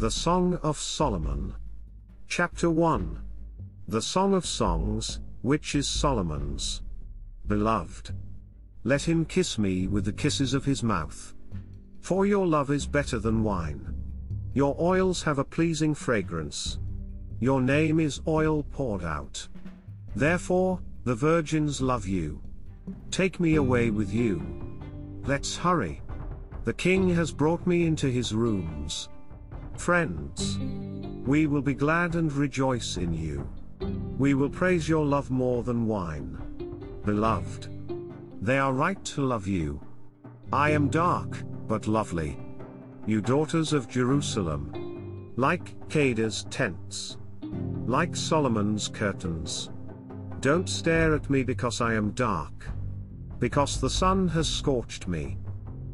The Song of Solomon. Chapter 1. The Song of Songs, which is Solomon's. Beloved. Let him kiss me with the kisses of his mouth. For your love is better than wine. Your oils have a pleasing fragrance. Your name is oil poured out. Therefore, the virgins love you. Take me away with you. Let's hurry. The king has brought me into his rooms. Friends. We will be glad and rejoice in you. We will praise your love more than wine. Beloved. They are right to love you. I am dark, but lovely. You daughters of Jerusalem. Like Kedar's tents. Like Solomon's curtains. Don't stare at me because I am dark. Because the sun has scorched me.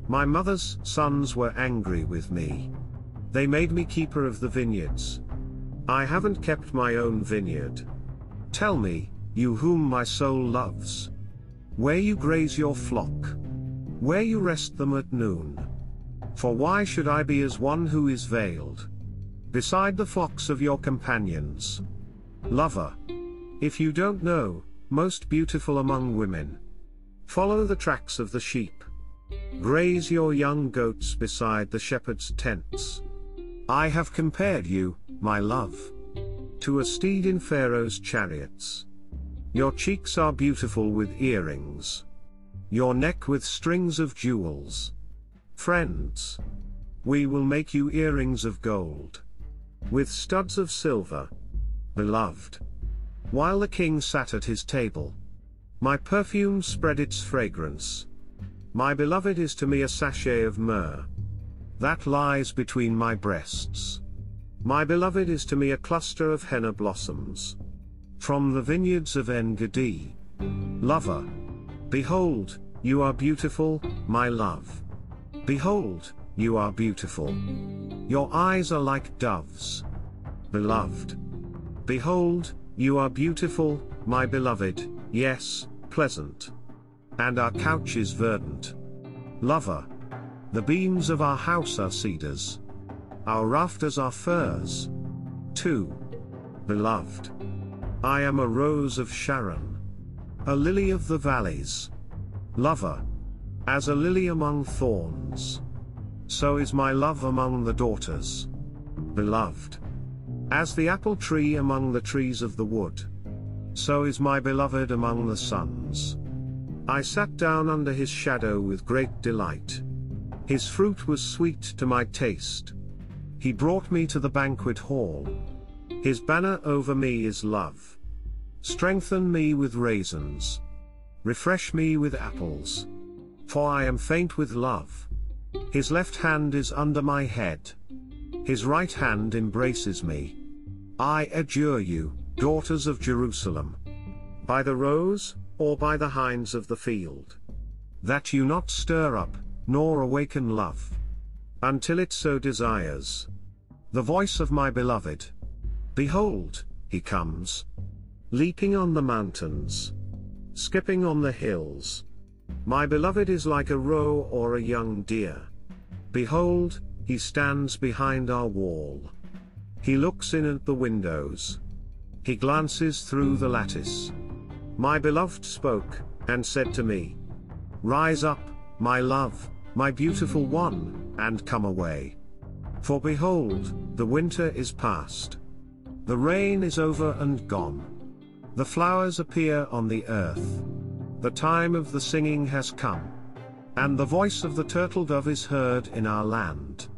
My mother's sons were angry with me. They made me keeper of the vineyards. I haven't kept my own vineyard. Tell me, you whom my soul loves. Where you graze your flock. Where you rest them at noon. For why should I be as one who is veiled? Beside the flocks of your companions. Lover. If you don't know, most beautiful among women. Follow the tracks of the sheep. Graze your young goats beside the shepherd's tents. I have compared you, my love, to a steed in Pharaoh's chariots. Your cheeks are beautiful with earrings. Your neck with strings of jewels. Friends. We will make you earrings of gold. With studs of silver. Beloved. While the king sat at his table. My perfume spread its fragrance. My beloved is to me a sachet of myrrh. That lies between my breasts. My beloved is to me a cluster of henna blossoms. From the vineyards of En-gedi. Lover. Behold, you are beautiful, my love. Behold, you are beautiful. Your eyes are like doves. Beloved. Behold, you are beautiful, my beloved, yes, pleasant. And our couch is verdant. Lover. The beams of our house are cedars. Our rafters are firs. 2. Beloved. I am a rose of Sharon. A lily of the valleys. Lover. As a lily among thorns. So is my love among the daughters. Beloved. As the apple tree among the trees of the wood. So is my beloved among the sons. I sat down under his shadow with great delight. His fruit was sweet to my taste. He brought me to the banquet hall. His banner over me is love. Strengthen me with raisins. Refresh me with apples. For I am faint with love. His left hand is under my head. His right hand embraces me. I adjure you, daughters of Jerusalem. By the roes, or by the hinds of the field. That you not stir up, nor awaken love. Until it so desires. The voice of my beloved. Behold, he comes. Leaping on the mountains. Skipping on the hills. My beloved is like a roe or a young deer. Behold, he stands behind our wall. He looks in at the windows. He glances through the lattice. My beloved spoke, and said to me, Rise up, my love, my beautiful one, and come away. For behold, the winter is past. The rain is over and gone. The flowers appear on the earth. The time of the singing has come. And the voice of the turtle dove is heard in our land.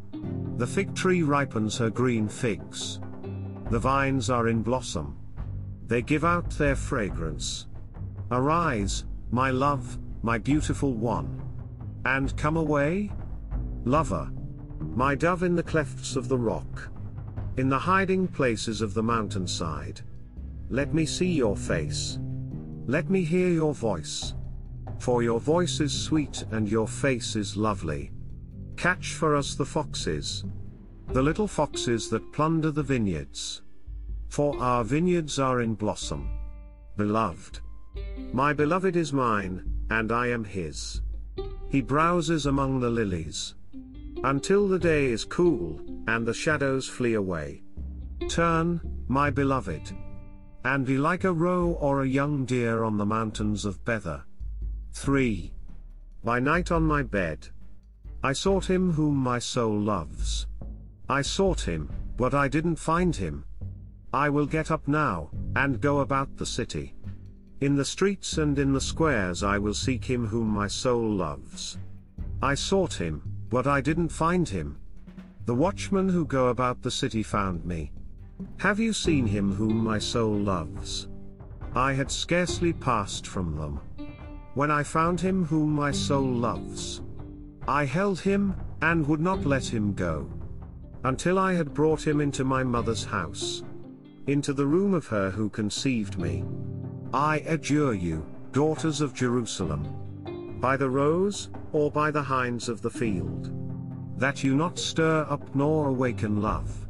The fig tree ripens her green figs. The vines are in blossom. They give out their fragrance. Arise, my love, my beautiful one. And come away? Lover. My dove in the clefts of the rock. In the hiding places of the mountainside. Let me see your face. Let me hear your voice. For your voice is sweet and your face is lovely. Catch for us the foxes. The little foxes that plunder the vineyards. For our vineyards are in blossom. Beloved. My beloved is mine, and I am his. He browses among the lilies. until the day is cool, and the shadows flee away. Turn, my beloved, and be like a roe or a young deer on the mountains of Bether. 3. By night on my bed, I sought him whom my soul loves. I sought him, but I didn't find him. I will get up now, and go about the city. In the streets and in the squares I will seek him whom my soul loves. I sought him, but I didn't find him. The watchmen who go about the city found me. Have you seen him whom my soul loves? I had scarcely passed from them. When I found him whom my soul loves, I held him, and would not let him go. Until I had brought him into my mother's house. Into the room of her who conceived me. I adjure you, daughters of Jerusalem. By the roes, or by the hinds of the field. That you not stir up nor awaken love.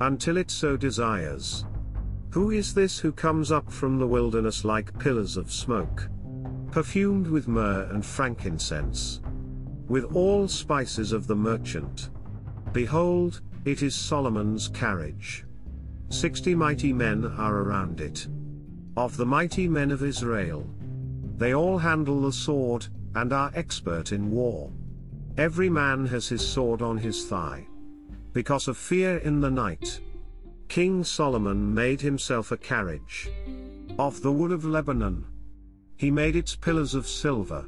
Until it so desires. Who is this who comes up from the wilderness like pillars of smoke? Perfumed with myrrh and frankincense. With all spices of the merchant. Behold, it is Solomon's carriage. Sixty mighty men are around it. Of the mighty men of Israel. They all handle the sword, and are expert in war. Every man has his sword on his thigh. Because of fear in the night. King Solomon made himself a carriage. Of the wood of Lebanon. He made its pillars of silver.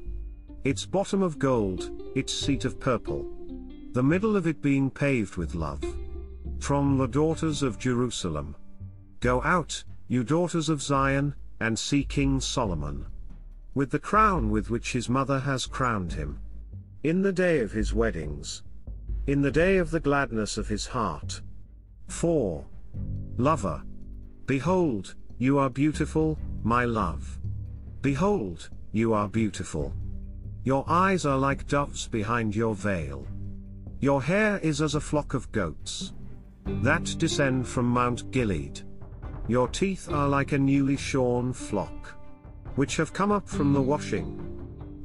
Its bottom of gold, its seat of purple. The middle of it being paved with love. From the daughters of Jerusalem. Go out, you daughters of Zion, and see King Solomon. With the crown with which his mother has crowned him. In the day of his weddings. In the day of the gladness of his heart. 4. Lover. Behold, you are beautiful, my love. Behold, you are beautiful. Your eyes are like doves behind your veil. Your hair is as a flock of goats that descend from Mount Gilead. Your teeth are like a newly shorn flock, which have come up from the washing,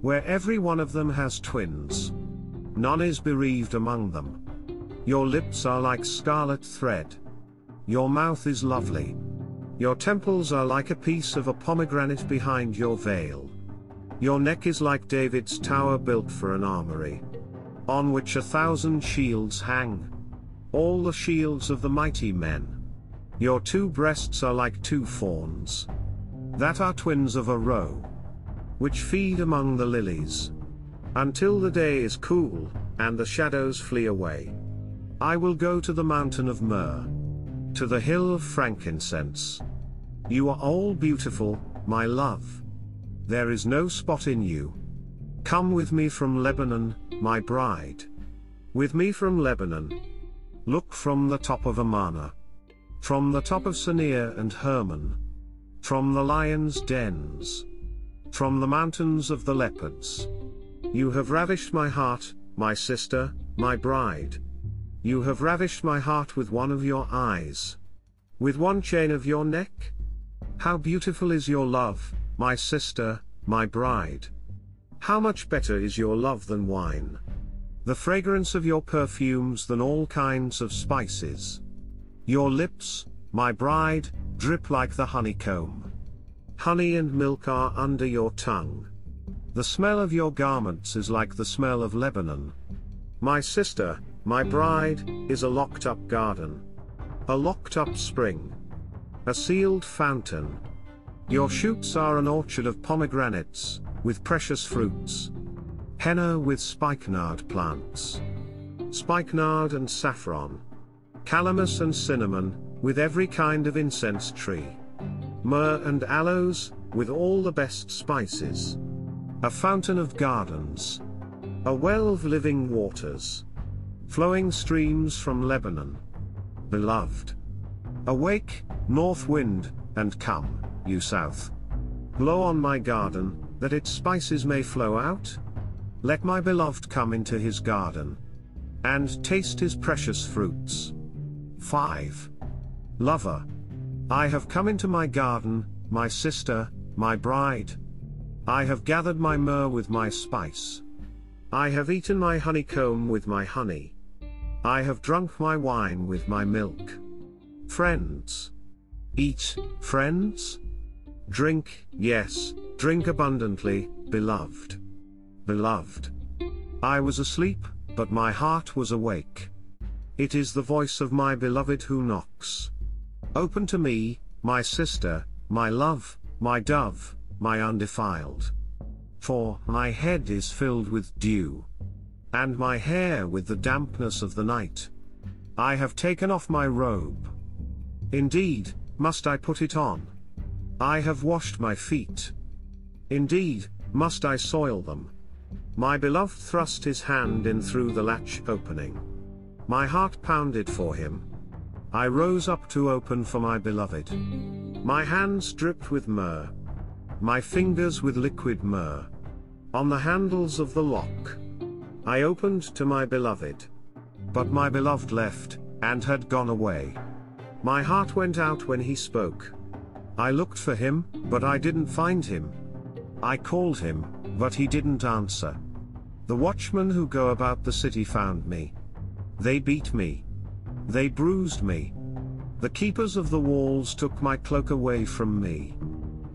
where every one of them has twins. None is bereaved among them. Your lips are like scarlet thread. Your mouth is lovely. Your temples are like a piece of a pomegranate behind your veil. Your neck is like David's tower built for an armory, on which a thousand shields hang all the shields of the mighty men. Your two breasts are like two fawns. That are twins of a roe. Which feed among the lilies. Until the day is cool, and the shadows flee away. I will go to the mountain of myrrh. To the hill of frankincense. You are all beautiful, my love. There is no spot in you. Come with me from Lebanon, my bride. With me from Lebanon, Look from the top of Amana. From the top of Senir and Hermon. From the lions' dens. From the mountains of the leopards. You have ravished my heart, my sister, my bride. You have ravished my heart with one of your eyes. With one chain of your neck? How beautiful is your love, my sister, my bride. How much better is your love than wine the fragrance of your perfumes than all kinds of spices. Your lips, my bride, drip like the honeycomb. Honey and milk are under your tongue. The smell of your garments is like the smell of Lebanon. My sister, my bride, is a locked up garden. A locked up spring. A sealed fountain. Your shoots are an orchard of pomegranates, with precious fruits. Henna with spikenard plants. Spikenard and saffron. Calamus and cinnamon, with every kind of incense tree. Myrrh and aloes, with all the best spices. A fountain of gardens. A well of living waters. Flowing streams from Lebanon. Beloved. Awake, north wind, and come, you south. Blow on my garden, that its spices may flow out? Let my beloved come into his garden. And taste his precious fruits. 5. Lover. I have come into my garden, my sister, my bride. I have gathered my myrrh with my spice. I have eaten my honeycomb with my honey. I have drunk my wine with my milk. Friends. Eat, friends. Drink, yes, drink abundantly, beloved. Beloved. I was asleep, but my heart was awake. It is the voice of my beloved who knocks. Open to me, my sister, my love, my dove, my undefiled. For my head is filled with dew. And my hair with the dampness of the night. I have taken off my robe. Indeed, must I put it on? I have washed my feet. Indeed, must I soil them? My beloved thrust his hand in through the latch opening. My heart pounded for him. I rose up to open for my beloved. My hands dripped with myrrh. My fingers with liquid myrrh. On the handles of the lock. I opened to my beloved. But my beloved left, and had gone away. My heart went out when he spoke. I looked for him, but I didn't find him. I called him, but he didn't answer. The watchmen who go about the city found me. They beat me. They bruised me. The keepers of the walls took my cloak away from me.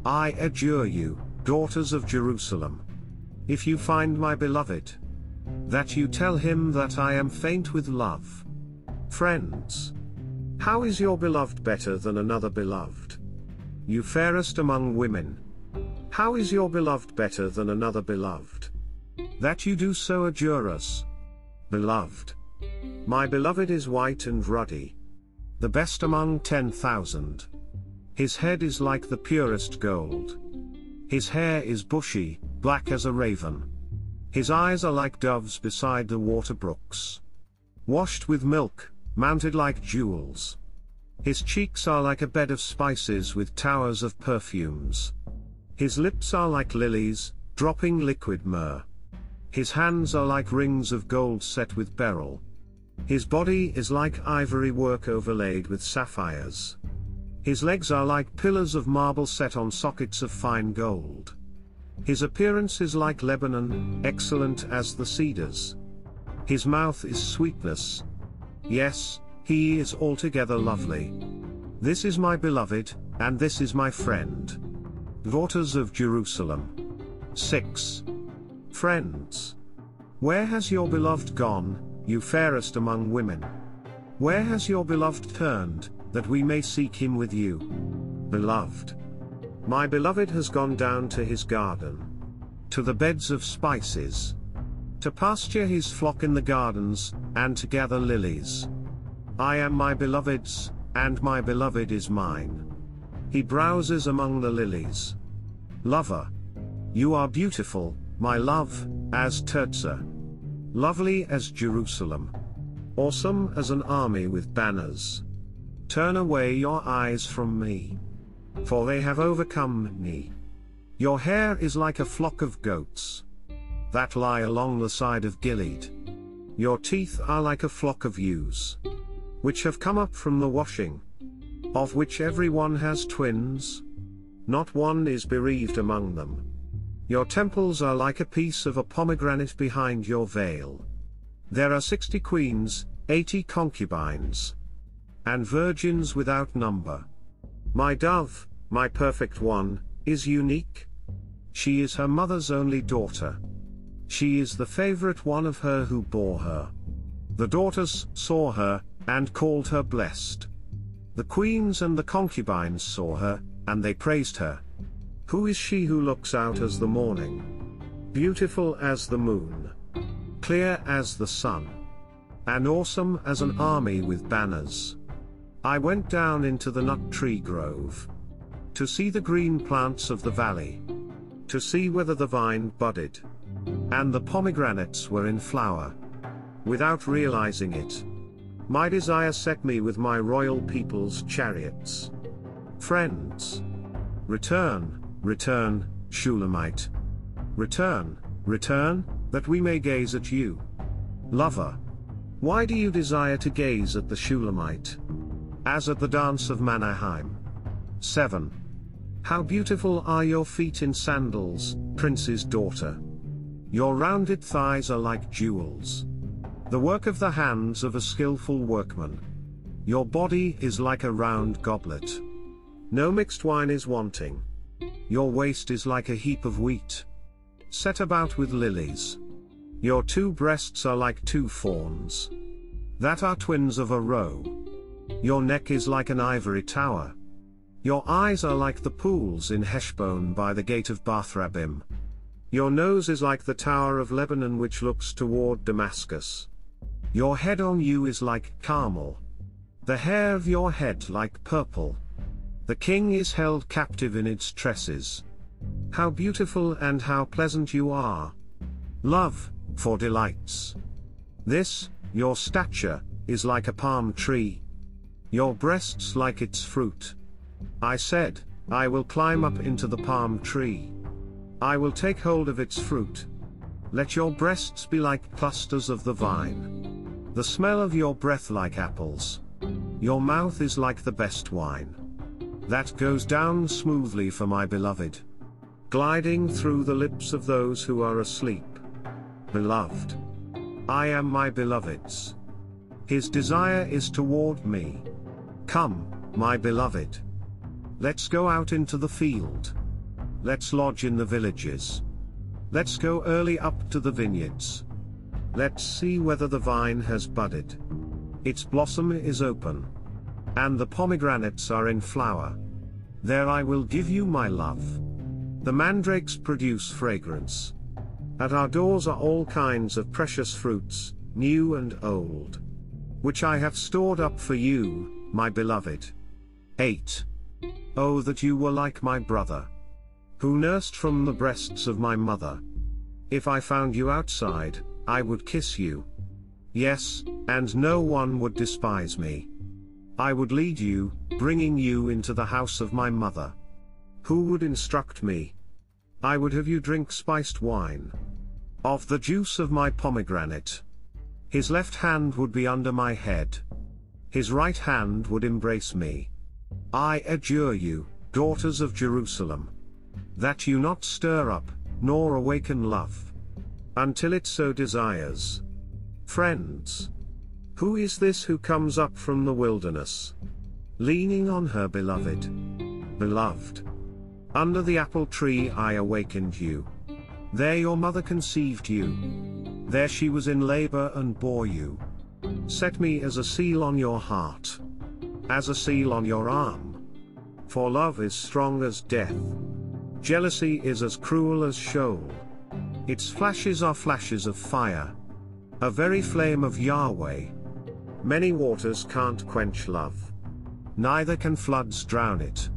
I adjure you, daughters of Jerusalem. If you find my beloved, that you tell him that I am faint with love. Friends. How is your beloved better than another beloved? You fairest among women. How is your beloved better than another beloved? That you do so adjure us. Beloved. My beloved is white and ruddy. The best among ten thousand. His head is like the purest gold. His hair is bushy, black as a raven. His eyes are like doves beside the water brooks. Washed with milk, mounted like jewels. His cheeks are like a bed of spices with towers of perfumes. His lips are like lilies, dropping liquid myrrh. His hands are like rings of gold set with beryl. His body is like ivory work overlaid with sapphires. His legs are like pillars of marble set on sockets of fine gold. His appearance is like Lebanon, excellent as the cedars. His mouth is sweetness. Yes, he is altogether lovely. This is my beloved, and this is my friend. Daughters of Jerusalem. 6. Friends. Where has your beloved gone, you fairest among women? Where has your beloved turned, that we may seek him with you? Beloved. My beloved has gone down to his garden. To the beds of spices. To pasture his flock in the gardens, and to gather lilies. I am my beloved's, and my beloved is mine. He browses among the lilies. Lover. You are beautiful, my love, as Tirzah. Lovely as Jerusalem. Awesome as an army with banners. Turn away your eyes from me. For they have overcome me. Your hair is like a flock of goats. That lie along the side of Gilead. Your teeth are like a flock of ewes which have come up from the washing, of which every one has twins. Not one is bereaved among them. Your temples are like a piece of a pomegranate behind your veil. There are sixty queens, eighty concubines, and virgins without number. My dove, my perfect one, is unique. She is her mother's only daughter. She is the favorite one of her who bore her. The daughters saw her, and called her blessed. The queens and the concubines saw her, and they praised her. Who is she who looks out as the morning? Beautiful as the moon. Clear as the sun. And awesome as an army with banners. I went down into the nut tree grove. To see the green plants of the valley. To see whether the vine budded. And the pomegranates were in flower. Without realizing it, my desire set me with my royal people's chariots. Friends. Return, return, Shulamite. Return, return, that we may gaze at you. Lover. Why do you desire to gaze at the Shulamite? As at the dance of Mahanaim. 7. How beautiful are your feet in sandals, prince's daughter. Your rounded thighs are like jewels. The work of the hands of a skillful workman. Your body is like a round goblet. No mixed wine is wanting. Your waist is like a heap of wheat. Set about with lilies. Your two breasts are like two fawns. That are twins of a roe. Your neck is like an ivory tower. Your eyes are like the pools in Heshbon by the gate of Bath-rabbim. Your nose is like the tower of Lebanon which looks toward Damascus. Your head on you is like Carmel. The hair of your head like purple. The king is held captive in its tresses. How beautiful and how pleasant you are. Love, for delights. This, your stature, is like a palm tree. Your breasts like its fruit. I said, I will climb up into the palm tree. I will take hold of its fruit. Let your breasts be like clusters of the vine. The smell of your breath like apples. Your mouth is like the best wine that goes down smoothly for my beloved. Gliding through the lips of those who are asleep. Beloved. I am my beloved's. His desire is toward me. Come, my beloved. Let's go out into the field. Let's lodge in the villages. Let's go early up to the vineyards. Let's see whether the vine has budded. Its blossom is open. And the pomegranates are in flower. There I will give you my love. The mandrakes produce fragrance. At our doors are all kinds of precious fruits, new and old. Which I have stored up for you, my beloved. 8. Oh that you were like my brother. Who nursed from the breasts of my mother. If I found you outside, I would kiss you. Yes, and no one would despise me. I would lead you, bringing you into the house of my mother. Who would instruct me? I would have you drink spiced wine. Of the juice of my pomegranate. His left hand would be under my head. His right hand would embrace me. I adjure you, daughters of Jerusalem. That you not stir up, nor awaken love. Until it so desires. Friends. Who is this who comes up from the wilderness? Leaning on her beloved. Beloved. Under the apple tree I awakened you. There your mother conceived you. There she was in labor and bore you. Set me as a seal on your heart. As a seal on your arm. For love is strong as death. Jealousy is as cruel as Sheol. Its flashes are flashes of fire. A very flame of Yahweh. Many waters can't quench love. Neither can floods drown it.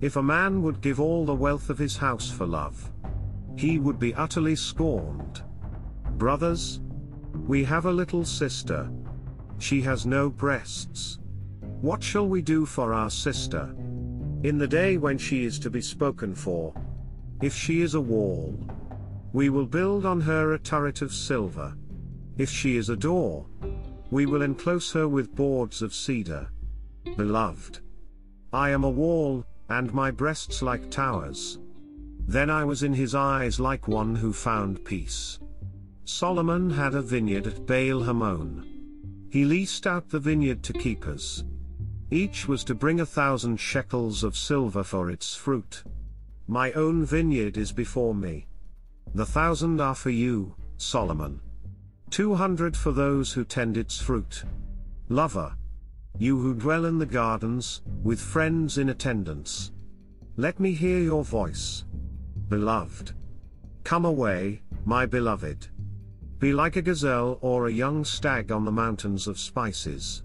If a man would give all the wealth of his house for love, he would be utterly scorned. Brothers, we have a little sister. She has no breasts. What shall we do for our sister? In the day when she is to be spoken for. If she is a wall, we will build on her a turret of silver. If she is a door, we will enclose her with boards of cedar. Beloved. I am a wall, and my breasts like towers. Then I was in his eyes like one who found peace. Solomon had a vineyard at Baal Hamon. He leased out the vineyard to keepers. Each was to bring a thousand shekels of silver for its fruit. My own vineyard is before me. The thousand are for you, Solomon. 200 for those who tend its fruit. Lover. You who dwell in the gardens, with friends in attendance. Let me hear your voice. Beloved. Come away, my beloved. Be like a gazelle or a young stag on the mountains of spices.